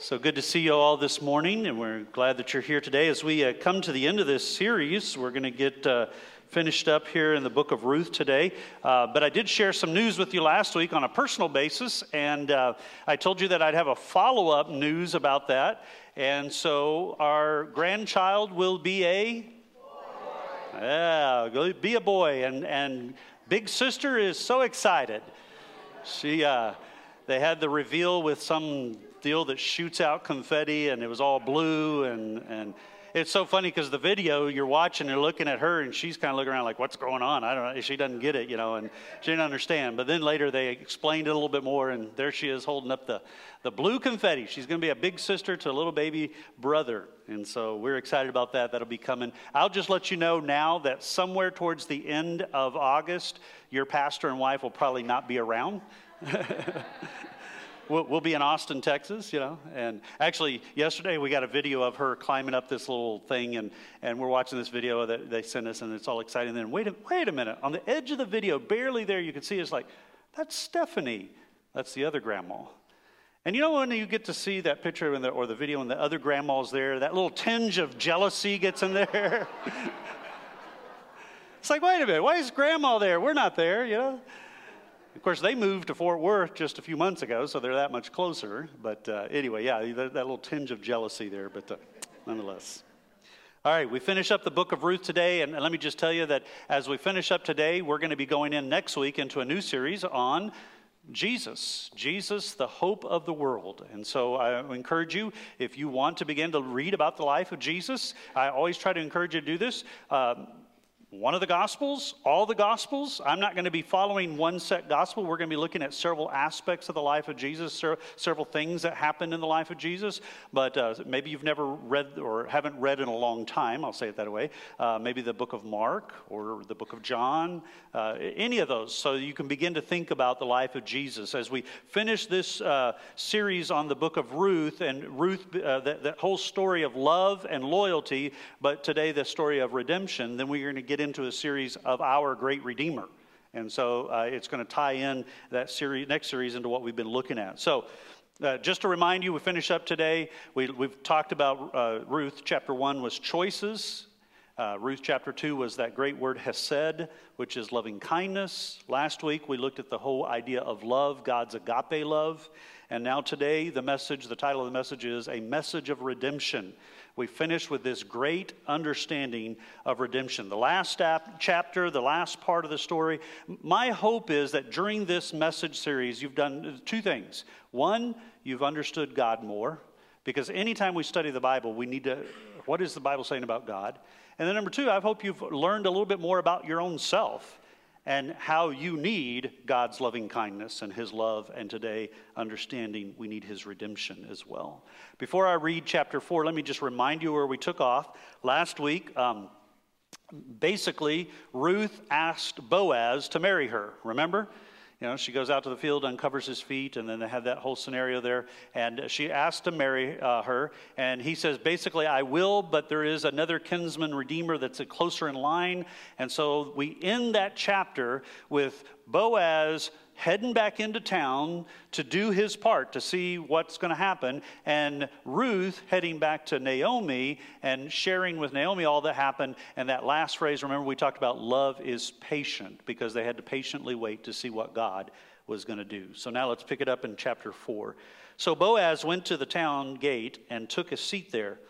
So good to see you all this morning, and we're glad that you're here today. As we uh, come to the end of this series, we're going to get uh, finished up here in the book of Ruth today. Uh, but I did share some news with you last week on a personal basis, and uh, I told you that I'd have a follow up news about that. And so our grandchild will be a. Boy. Yeah, be a boy. And, and Big Sister is so excited. She, uh, they had the reveal with some deal that shoots out confetti, and it was all blue. And, and it's so funny because the video you're watching, you're looking at her, and she's kind of looking around like, "What's going on?" I don't know. She doesn't get it, you know, and she didn't understand. But then later they explained it a little bit more, and there she is holding up the the blue confetti. She's going to be a big sister to a little baby brother, and so we're excited about that. That'll be coming. I'll just let you know now that somewhere towards the end of August, your pastor and wife will probably not be around. we'll, we'll, be in Austin, Texas, you know. And actually, yesterday we got a video of her climbing up this little thing, and, and we're watching this video that they sent us, and it's all exciting. And then wait a, wait a minute, on the edge of the video, barely there, you can see it's like, that's Stephanie. That's the other grandma. And you know when you get to see that picture the, or the video and the other grandma's there, that little tinge of jealousy gets in there. it's like, wait a minute, why is grandma there? We're not there, you know? Of course, they moved to Fort Worth just a few months ago, so they're that much closer. But uh, anyway, yeah, that, that, little tinge of jealousy there, but uh, nonetheless. All right, we finish up the book of Ruth today, and let me just tell you that as we finish up today, we're going to be going in next week into a new series on Jesus, Jesus, the hope of the world. And so I encourage you, if you want to begin to read about the life of Jesus, I always try to encourage you to do this. Um, one of the gospels, all the gospels. I'm not going to be following one set gospel. We're going to be looking at several aspects of the life of Jesus, several things that happened in the life of Jesus. But uh, maybe you've never read or haven't read in a long time, I'll say it that way. Uh, maybe the book of Mark or the book of John, uh, any of those. So you can begin to think about the life of Jesus. As we finish this uh, series on the book of Ruth, and Ruth, uh, that, that whole story of love and loyalty, but today the story of redemption, then we're going to get get into a series of our great Redeemer. And so uh, it's going to tie in that series, next series into what we've been looking at. So, uh, just to remind you, we finish up today. We, have talked about uh, Ruth. Chapter 1 was choices. Uh, Ruth chapter 2 was that great word hesed, which is loving kindness. Last week we looked at the whole idea of love, God's agape love. And now today, the message, the title of the message is A Message of Redemption we finish with this great understanding of redemption. The last chapter, the last part of the story. My hope is that during this message series, you've done two things. One, you've understood God more, because anytime we study the Bible, we need to, what is the Bible saying about God? And then number two, I hope you've learned a little bit more about your own self and how you need God's loving kindness and His love, and today understanding we need His redemption as well. Before I read chapter 4, let me just remind you where we took off. Last week, um, basically, Ruth asked Boaz to marry her. Remember? You know, she goes out to the field, uncovers his feet, and then they have that whole scenario there. And she asks to marry uh, her, and he says, basically, I will, but there is another kinsman redeemer that's closer in line. And so we end that chapter with Boaz heading back into town to do his part to see what's going to happen, and Ruth heading back to Naomi and sharing with Naomi all that happened. And that last phrase, remember, we talked about love is patient because they had to patiently wait to see what God was going to do. So now let's pick it up in chapter 4. So Boaz went to the town gate and took a seat there.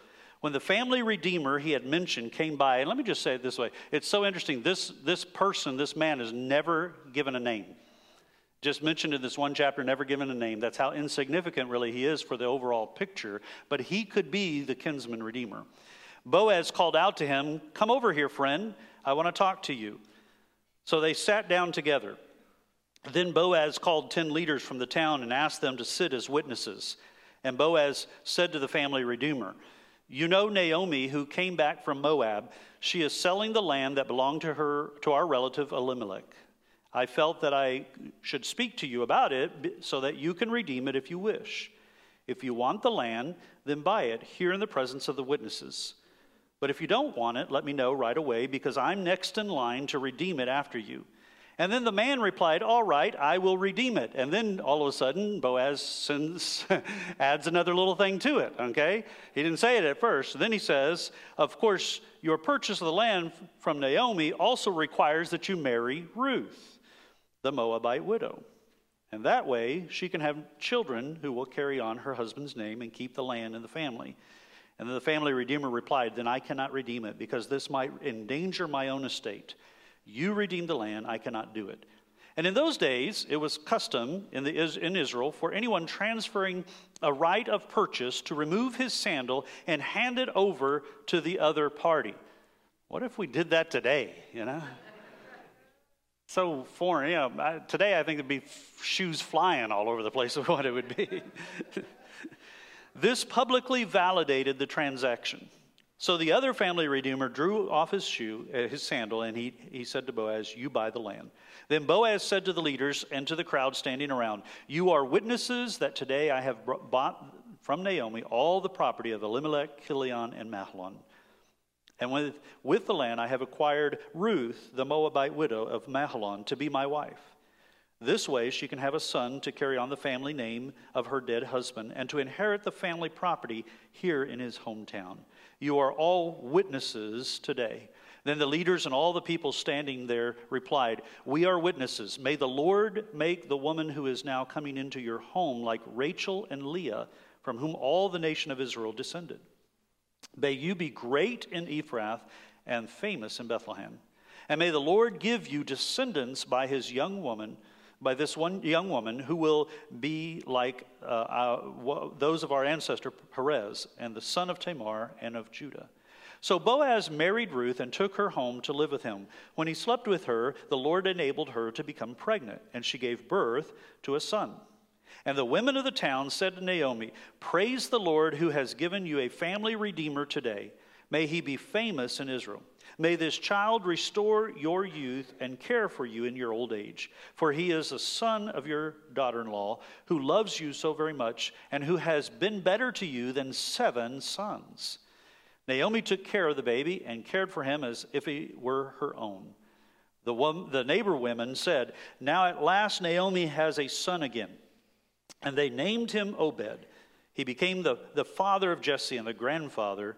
When the family redeemer he had mentioned came by, and let me just say it this way it's so interesting. This, this person, this man, is never given a name. Just mentioned in this one chapter, never given a name. That's how insignificant really he is for the overall picture. But he could be the kinsman redeemer. Boaz called out to him, Come over here, friend. I want to talk to you. So they sat down together. Then Boaz called ten leaders from the town and asked them to sit as witnesses. And Boaz said to the family redeemer, You know Naomi, who came back from Moab. She is selling the land that belonged to her to our relative Elimelech. I felt that I should speak to you about it so that you can redeem it if you wish. If you want the land, then buy it here in the presence of the witnesses. But if you don't want it, let me know right away because I'm next in line to redeem it after you. And then the man replied, All right, I will redeem it. And then all of a sudden, Boaz sends, adds another little thing to it, okay? He didn't say it at first. Then he says, Of course, your purchase of the land from Naomi also requires that you marry Ruth, the Moabite widow. And that way, she can have children who will carry on her husband's name and keep the land and the family. And the family redeemer replied, Then I cannot redeem it because this might endanger my own estate. You redeem the land, I cannot do it. And in those days, it was custom in, the, in Israel for anyone transferring a right of purchase to remove his sandal and hand it over to the other party. What if we did that today, you know? So foreign, you know, today I think there'd be shoes flying all over the place of what it would be. this publicly validated the transaction. So the other family redeemer drew off his shoe, uh, his sandal, and he, he said to Boaz, You buy the land. Then Boaz said to the leaders and to the crowd standing around, You are witnesses that today I have bought from Naomi all the property of Elimelech, Chilion, and Mahlon. And with, with the land I have acquired Ruth, the Moabite widow of Mahlon, to be my wife. This way she can have a son to carry on the family name of her dead husband and to inherit the family property here in his hometown. You are all witnesses today. Then the leaders and all the people standing there replied, We are witnesses. May the Lord make the woman who is now coming into your home like Rachel and Leah, from whom all the nation of Israel descended. May you be great in Ephrath and famous in Bethlehem. And may the Lord give you descendants by his young woman by this one young woman who will be like uh, uh, those of our ancestor Perez and the son of Tamar and of Judah. So Boaz married Ruth and took her home to live with him. When he slept with her, the Lord enabled her to become pregnant, and she gave birth to a son. And the women of the town said to Naomi, Praise the Lord who has given you a family redeemer today. May he be famous in Israel. May this child restore your youth and care for you in your old age, for he is a son of your daughter in law who loves you so very much and who has been better to you than seven sons. Naomi took care of the baby and cared for him as if he were her own. The, the neighbor women said, Now at last Naomi has a son again. And they named him Obed. He became the, the father of Jesse and the grandfather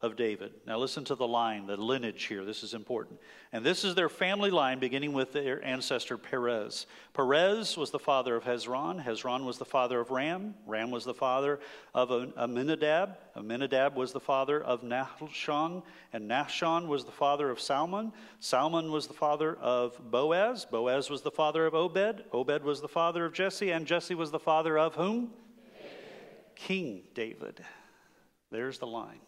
of David. Now, listen to the line, the lineage here. This is important. And this is their family line, beginning with their ancestor Perez. Perez was the father of Hezron. Hezron was the father of Ram. Ram was the father of Amminadab. Amminadab was the father of Nahshon. And Nahshon was the father of Salmon. Salmon was the father of Boaz. Boaz was the father of Obed. Obed was the father of Jesse. And Jesse was the father of whom? David. King David. There's the line.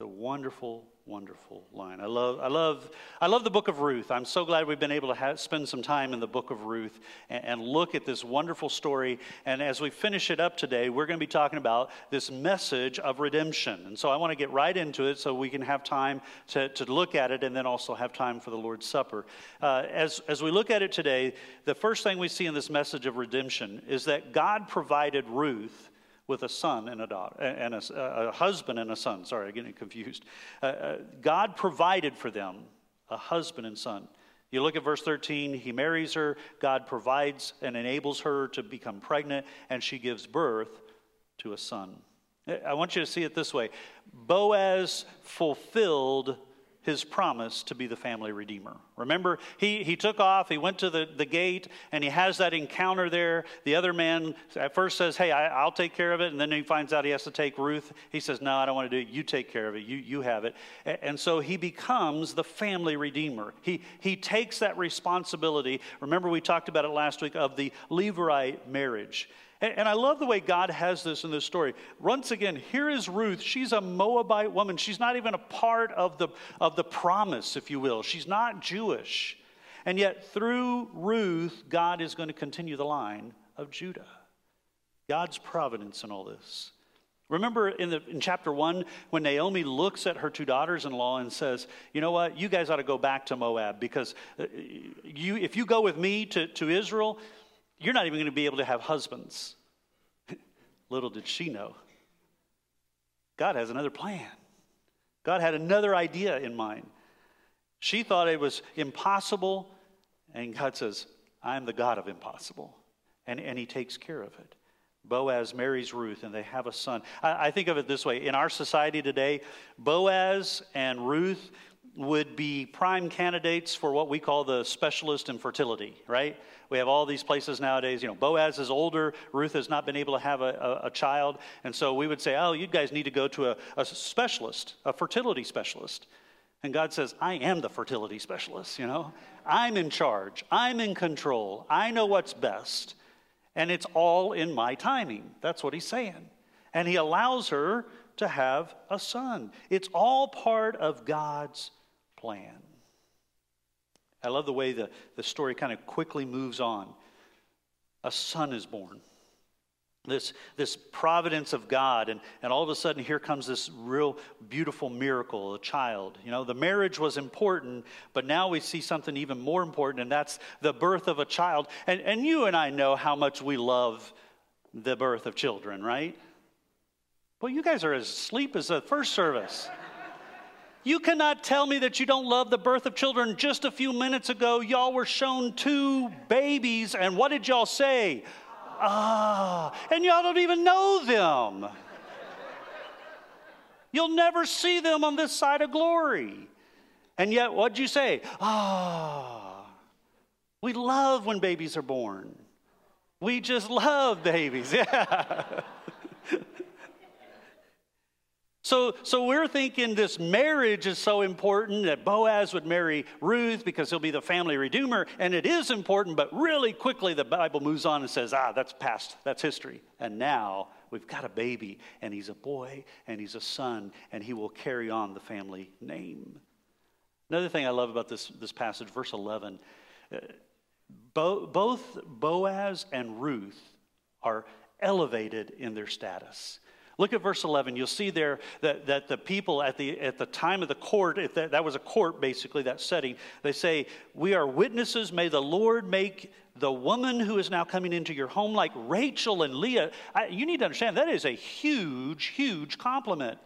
The wonderful, wonderful line. I love, I love, I love the book of Ruth. I'm so glad we've been able to have, spend some time in the book of Ruth and, and look at this wonderful story. And as we finish it up today, we're going to be talking about this message of redemption. And so I want to get right into it so we can have time to, to look at it and then also have time for the Lord's Supper. Uh, as, as we look at it today, the first thing we see in this message of redemption is that God provided Ruth with a son and a daughter, and a, a husband and a son. Sorry, I'm getting confused. Uh, uh, God provided for them a husband and son. You look at verse 13, he marries her, God provides and enables her to become pregnant, and she gives birth to a son. I want you to see it this way Boaz fulfilled his promise to be the family redeemer. Remember, he, he took off, he went to the, the gate, and he has that encounter there. The other man at first says, Hey, I, will take care of it. And then he finds out he has to take Ruth. He says, No, I don't want to do it. You take care of it. You, you have it. And, and so he becomes the family redeemer. He, he takes that responsibility. Remember, we talked about it last week of the Levirate marriage. And, I love the way God has this in this story. Once again, here is Ruth. She's a Moabite woman. She's not even a part of the, of the promise, if you will. She's not Jewish. And yet, through Ruth, God is going to continue the line of Judah. God's providence in all this. Remember in, the, in chapter one when Naomi looks at her two daughters in law and says, You know what? You guys ought to go back to Moab because uh, you, if you go with me to, to Israel, you're not even going to be able to have husbands. Little did she know. God has another plan. God had another idea in mind. She thought it was impossible And God says, I am the God of impossible. And, and he takes care of it. Boaz marries Ruth and they have a son. I, I, think of it this way in our society today, Boaz and Ruth would be prime candidates for what we call the specialist in fertility, right? We have all these places nowadays. You know, Boaz is older, Ruth has not been able to have a, a, a child. And so we would say, oh, you guys need to go to a, a specialist, a fertility specialist. And God says, I am the fertility specialist, you know? I'm in charge, I'm in control, I know what's best and it's all in my timing. That's what he's saying. And he allows her to have a son. It's all part of God's plan. I love the way the, the story kind of quickly moves on. A son is born this, this providence of God, and, and all of a sudden here comes this real beautiful miracle, a child. You know, the marriage was important, but now we see something even more important, and that's the birth of a child. And, and you and I know how much we love the birth of children, right? Well, you guys are as asleep as the first service. You cannot tell me that you don't love the birth of children. Just a few minutes ago, y'all were shown two babies, and what did y'all say? Ah, and y'all don't even know them. You'll never see them on this side of glory. And yet, what'd you say? Ah, we love when babies are born. We just love babies. Yeah. So, so we're thinking this marriage is so important that Boaz would marry Ruth because he'll be the family redeemer. And it is important, but really quickly the Bible moves on and says, ah, that's past, that's history. And now we've got a baby, and he's a boy, and he's a son, and he will carry on the family name. Another thing I love about this, this passage, verse 11, uh, Bo, both Boaz and Ruth are elevated in their status. Look at verse 11. You'll see there that, that the people at the, at the time of the court, if that, that was a court basically, that setting, they say, We are witnesses. May the Lord make the woman who is now coming into your home like Rachel and Leah. I, you need to understand that is a huge, huge compliment.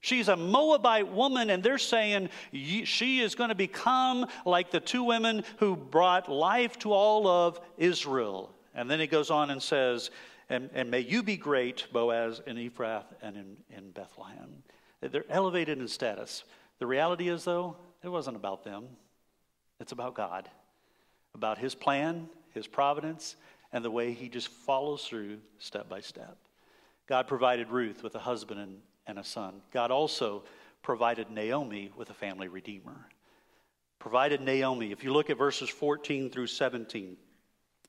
She's a Moabite woman, and they're saying she is going to become like the two women who brought life to all of Israel. And then he goes on and says, and, and may you be great, Boaz, in Ephrath and in, in Bethlehem. They're elevated in status. The reality is, though, it wasn't about them, it's about God, about His plan, His providence, and the way He just follows through step by step. God provided Ruth with a husband and, and a son. God also provided Naomi with a family redeemer. Provided Naomi. If you look at verses 14 through 17,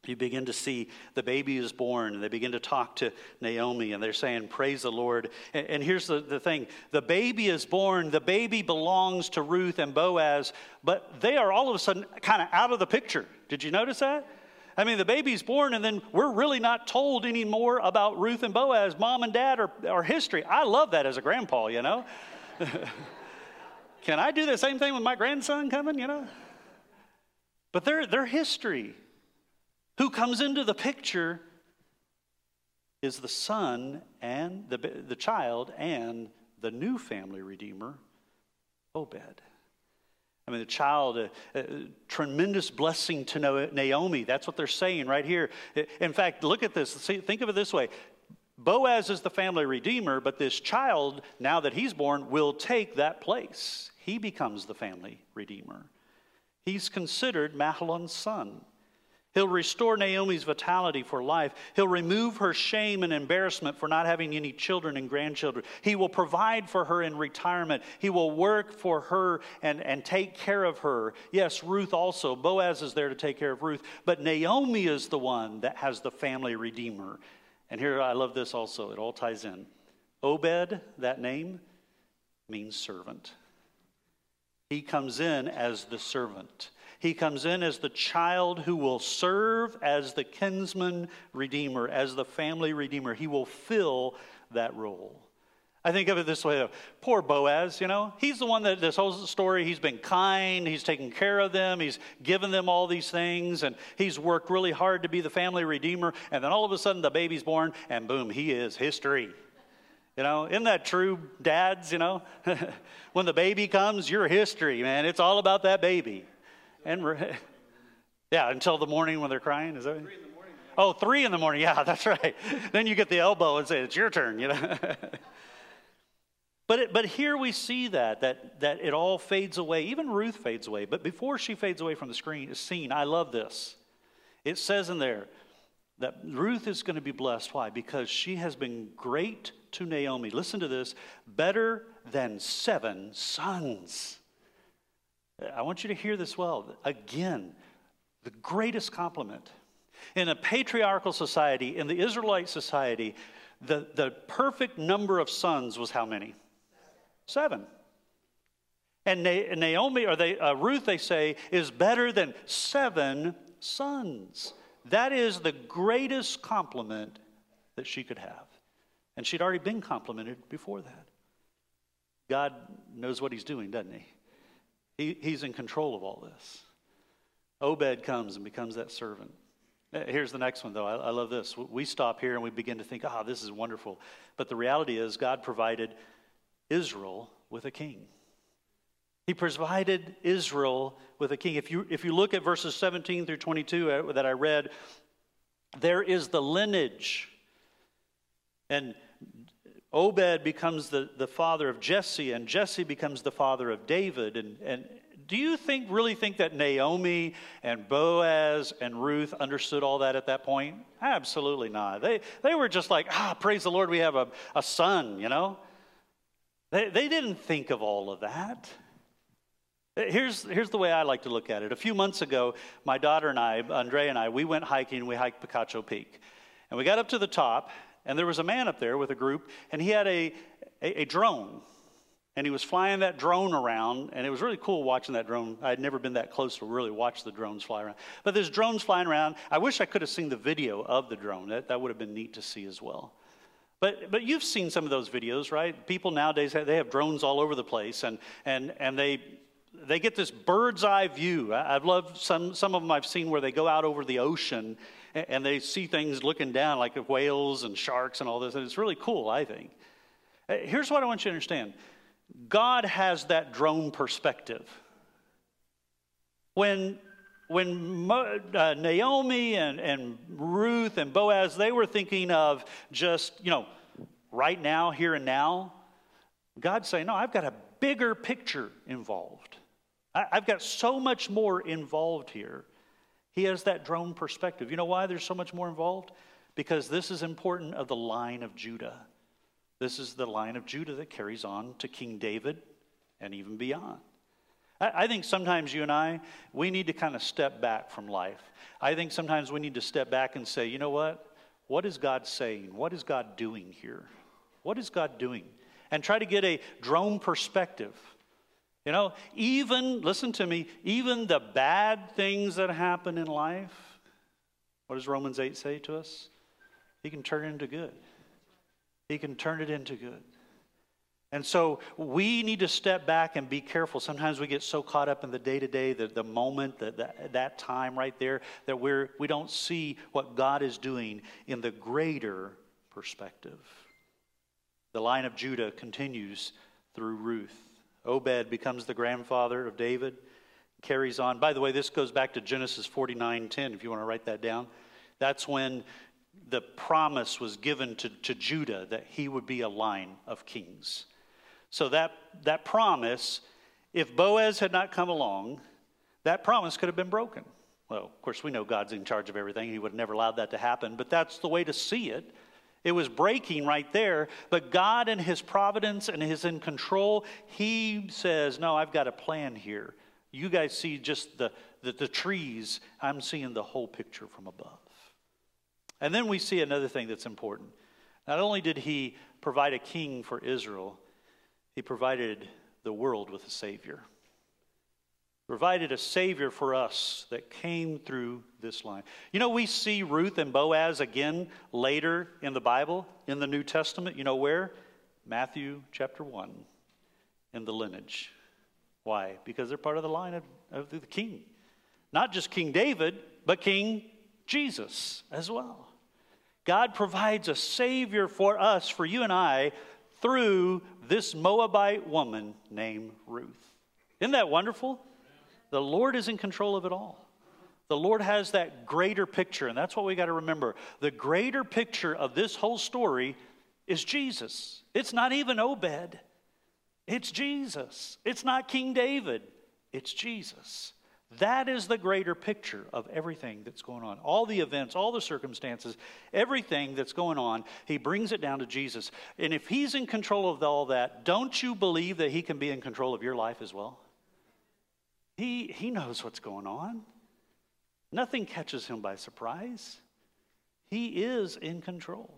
you begin to see the baby is born and they begin to talk to naomi and they're saying praise the lord and, and, here's the, the thing the baby is born the baby belongs to ruth and boaz but they are all of a sudden kind of out of the picture did you notice that I mean, the baby's born, and then we're really not told anymore about Ruth and Boaz. Mom and dad are, are history. I love that as a grandpa, you know. Can I do the same thing with my grandson coming, you know? But they're, they're history. Who comes into the picture is the son and the, the child and the new family redeemer, Obed. I mean, the child, a, a, tremendous blessing to Naomi. That's what they're saying right here. In fact, look at this. See, think of it this way Boaz is the family redeemer, but this child, now that he's born, will take that place. He becomes the family redeemer. He's considered Mahlon's son. He'll restore Naomi's vitality for life. He'll remove her shame and embarrassment for not having any children and grandchildren. He will provide for her in retirement. He will work for her and, and take care of her. Yes, Ruth also. Boaz is there to take care of Ruth. But Naomi is the one that has the family redeemer. And here I love this also, it all ties in. Obed, that name, means servant. He comes in as the servant. He comes in as the child who will serve as the kinsman redeemer, as the family redeemer. He will fill that role. I think of it this way poor Boaz, you know, he's the one that this whole story, he's been kind, he's taken care of them, he's given them all these things, and he's worked really hard to be the family redeemer. And then all of a sudden the baby's born, and boom, he is history. You know, isn't that true, dads? You know, when the baby comes, you're history, man. It's all about that baby. And Yeah, until the morning when they're crying. Is that? Three in the morning. Oh, three in the morning. Yeah, that's right. then you get the elbow and say, "It's your turn," you know. but it, but here we see that that that it all fades away. Even Ruth fades away. But before she fades away from the screen, is scene, I love this. It says in there that Ruth is going to be blessed. Why? Because she has been great to Naomi. Listen to this: better than seven sons. I want you to hear this well. Again, the greatest compliment. In a patriarchal society, in the Israelite society, the, the perfect number of sons was how many? Seven. And Naomi, or they, uh, Ruth, they say, is better than seven sons. That is the greatest compliment that she could have. And she'd already been complimented before that. God knows what he's doing, doesn't he? He he's in control of all this. Obed comes and becomes that servant. Uh, here's the next one, though. I, I love this. We stop here and we begin to think, ah, oh, this is wonderful. But the reality is, God provided Israel with a king. He provided Israel with a king. If you, if you look at verses 17 through 22 uh, that I read, there is the lineage. And Obed becomes the, the father of Jesse, and Jesse becomes the father of David. And, and do you think really think that Naomi and Boaz and Ruth understood all that at that point? Absolutely not. They, they were just like, ah, praise the Lord, we have a, a son, you know? They, they didn't think of all of that. Here's, here's the way I like to look at it. A few months ago, my daughter and I, Andre and I, we went hiking. We hiked Picacho Peak. And we got up to the top, and there was a man up there with a group, and he had a, a, a drone. And he was flying that drone around, and it was really cool watching that drone. I had never been that close to really watch the drones fly around. But there's drones flying around. I wish I could have seen the video of the drone. That, that would have been neat to see as well. But, but you've seen some of those videos, right? People nowadays, they have drones all over the place, and, and, and they, they get this bird's eye view. I've loved some, some of them I've seen where they go out over the ocean and they see things looking down like whales and sharks and all this, and it's really cool, I think. Uh, here's what I want you to understand God has that drone perspective. When, when uh, Naomi and, and Ruth and Boaz, they were thinking of just, you know, right now, here and now, God's saying, no, I've got a bigger picture involved. I, I've got so much more involved here. He has that drone perspective. You know why there's so much more involved? Because this is important of the line of Judah. This is the line of Judah that carries on to King David and even beyond. I, think sometimes you and I, we need to kind of step back from life. I think sometimes we need to step back and say, you know what? What is God saying? What is God doing here? What is God doing? And try to get a drone perspective you know, even, listen to me, even the bad things that happen in life, what does Romans 8 say to us? He can turn it into good. He can turn it into good. And so we need to step back and be careful. Sometimes we get so caught up in the day to day, the moment, the, the, that time right there, that we're, we don't see what God is doing in the greater perspective. The line of Judah continues through Ruth. Obed becomes the grandfather of David, carries on. By the way, this goes back to Genesis 49 10, if you want to write that down. That's when the promise was given to, to Judah that he would be a line of kings. So that, that promise, if Boaz had not come along, that promise could have been broken. Well, of course, we know God's in charge of everything. He would have never allowed that to happen, but that's the way to see it. It was breaking right there, but God in His providence and His in control, He says, No, I've got a plan here. You guys see just the, the, the trees, I'm seeing the whole picture from above. And then we see another thing that's important. Not only did He provide a king for Israel, He provided the world with a Savior provided a Savior for us that came through this line. You know, we see Ruth and Boaz again later in the Bible, in the New Testament. You know where? Matthew chapter 1, in the lineage. Why? Because they're part of the line of, of the king. Not just King David, but King Jesus as well. God provides a Savior for us, for you and I, through this Moabite woman named Ruth. Isn't that wonderful? The Lord is in control of it all. The Lord has that greater picture, and that's what we got to remember. The greater picture of this whole story is Jesus. It's not even Obed, it's Jesus. It's not King David, it's Jesus. That is the greater picture of everything that's going on. All the events, all the circumstances, everything that's going on, he brings it down to Jesus. And if he's in control of all that, don't you believe that he can be in control of your life as well? He, he knows what's going on. Nothing catches him by surprise. He is in control.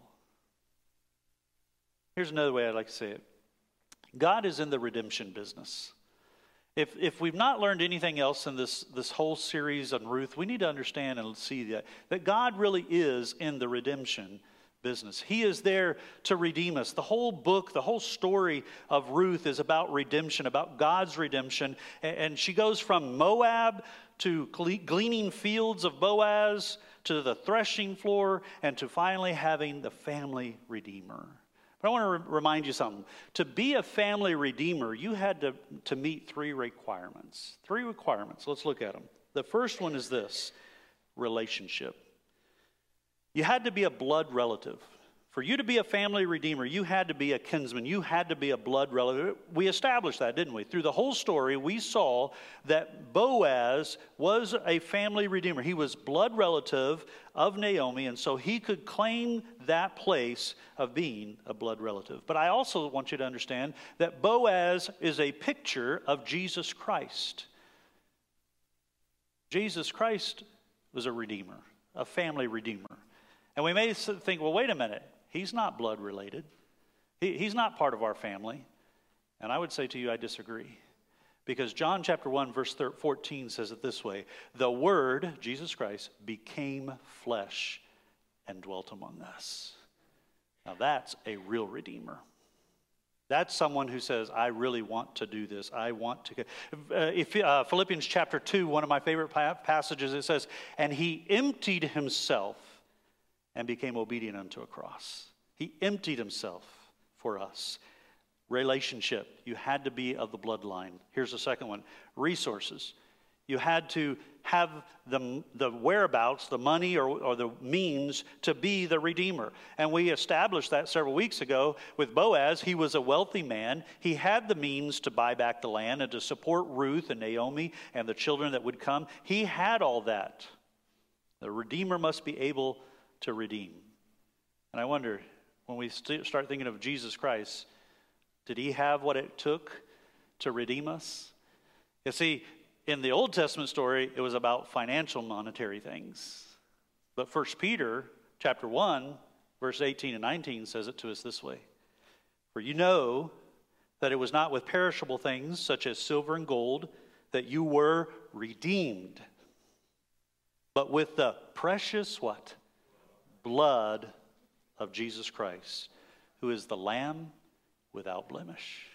Here's another way I'd like to say it God is in the redemption business. If, if we've not learned anything else in this, this whole series on Ruth, we need to understand and see that, that God really is in the redemption business. He is there to redeem us. The whole book, the whole story of Ruth is about redemption, about God's redemption. And she goes from Moab to gleaning fields of Boaz to the threshing floor and to finally having the family redeemer. But I want to re- remind you something. To be a family redeemer, you had to, to meet three requirements. Three requirements. Let's look at them. The first one is this relationship. You had to be a blood relative. For you to be a family redeemer, you had to be a kinsman. You had to be a blood relative. We established that, didn't we? Through the whole story, we saw that Boaz was a family redeemer. He was blood relative of Naomi, and so he could claim that place of being a blood relative. But I also want you to understand that Boaz is a picture of Jesus Christ. Jesus Christ was a redeemer, a family redeemer. And we may think, well, wait a minute. He's not blood related, he, he's not part of our family. And I would say to you, I disagree. Because John chapter 1, verse 14 says it this way The Word, Jesus Christ, became flesh and dwelt among us. Now that's a real Redeemer. That's someone who says, I really want to do this. I want to. Uh, if, uh, Philippians chapter 2, one of my favorite passages, it says, And he emptied himself and became obedient unto a cross. He emptied himself for us. Relationship, you had to be of the bloodline. Here's the second one resources. You had to have the, the whereabouts, the money, or, or the means to be the Redeemer. And we established that several weeks ago with Boaz. He was a wealthy man. He had the means to buy back the land and to support Ruth and Naomi and the children that would come. He had all that. The Redeemer must be able to redeem. And I wonder, when we st- start thinking of Jesus Christ, did he have what it took to redeem us? You see, in the Old Testament story, it was about financial monetary things. But First Peter chapter 1, verse 18 and 19 says it to us this way. For you know that it was not with perishable things such as silver and gold that you were redeemed, but with the precious what? Blood of Jesus Christ, who is the Lamb without blemish.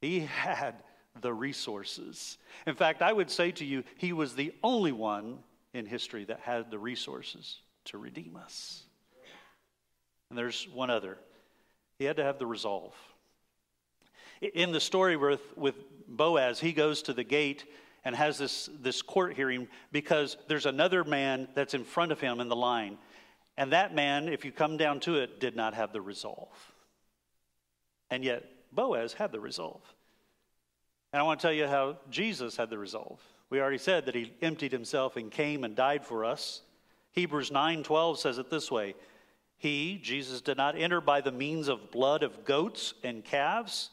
He had the resources. In fact, I would say to you, he was the only one in history that had the resources to redeem us. And there's one other. He had to have the resolve. In the story with, with Boaz, he goes to the gate and has this, this court hearing because there's another man that's in front of him in the line. And that man, if you come down to it, did not have the resolve. And yet, Boaz had the resolve. And I want to tell you how Jesus had the resolve. We already said that he emptied himself and came and died for us. Hebrews 9:12 says it this way: He, Jesus, did not enter by the means of blood of goats and calves,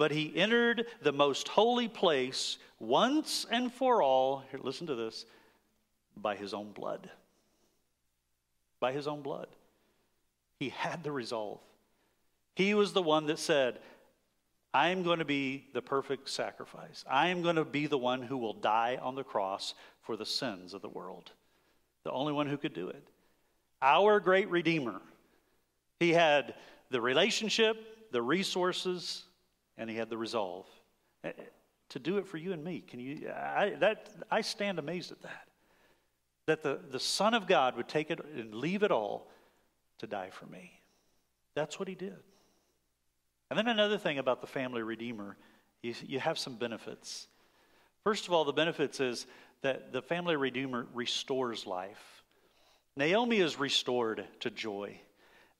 but he entered the most holy place once and for all. Here, listen to this by his own blood. By his own blood. He had the resolve. He was the one that said, I am going to be the perfect sacrifice. I am going to be the one who will die on the cross for the sins of the world. The only one who could do it. Our great Redeemer. He had the relationship, the resources, and he had the resolve eh, eh, to do it for you and me. Can you? I, that, I stand amazed at that. That the, the Son of God would take it and leave it all to die for me. That's what he did. And then another thing about the family redeemer, you, you have some benefits. First of all, the benefits is that the family redeemer restores life. Naomi is restored to joy.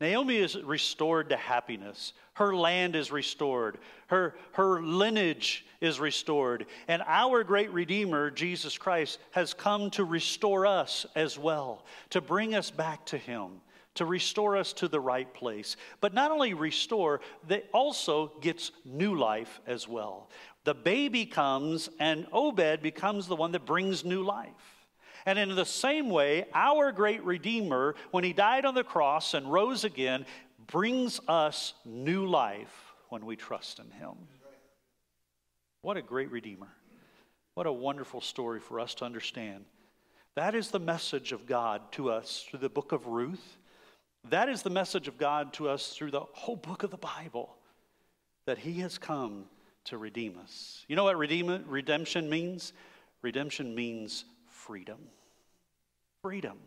Naomi is restored to happiness. Her land is restored. Her, her lineage is restored. And our great Redeemer, Jesus Christ, has come to restore us as well, to bring us back to Him, to restore us to the right place. But not only restore, they also gets new life as well. The baby comes, and Obed becomes the one that brings new life. And in the same way, our great Redeemer, when he died on the cross and rose again, brings us new life when we trust in him. What a great Redeemer. What a wonderful story for us to understand. That is the message of God to us through the book of Ruth. That is the message of God to us through the whole book of the Bible that He has come to redeem us. You know what redeem, redemption means? Redemption means freedom. Freedom.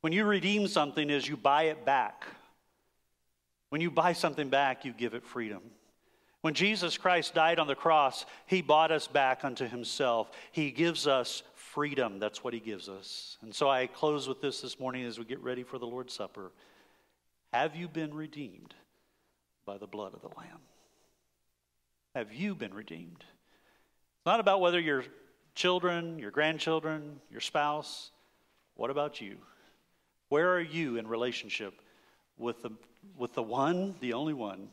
When you redeem something is you buy it back. When you buy something back, you give it freedom. When Jesus Christ died on the cross, he bought us back unto himself. He gives us freedom. That's what he gives us. And so I close with this this morning as we get ready for the Lord's Supper. Have you been redeemed by the blood of the Lamb? Have you been redeemed? It's not about whether you're children, your grandchildren, your spouse. What about you? Where are you in relationship with the, with the one, the only one,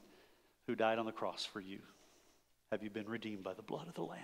who died on the cross for you? Have you been redeemed by the blood of the Lamb?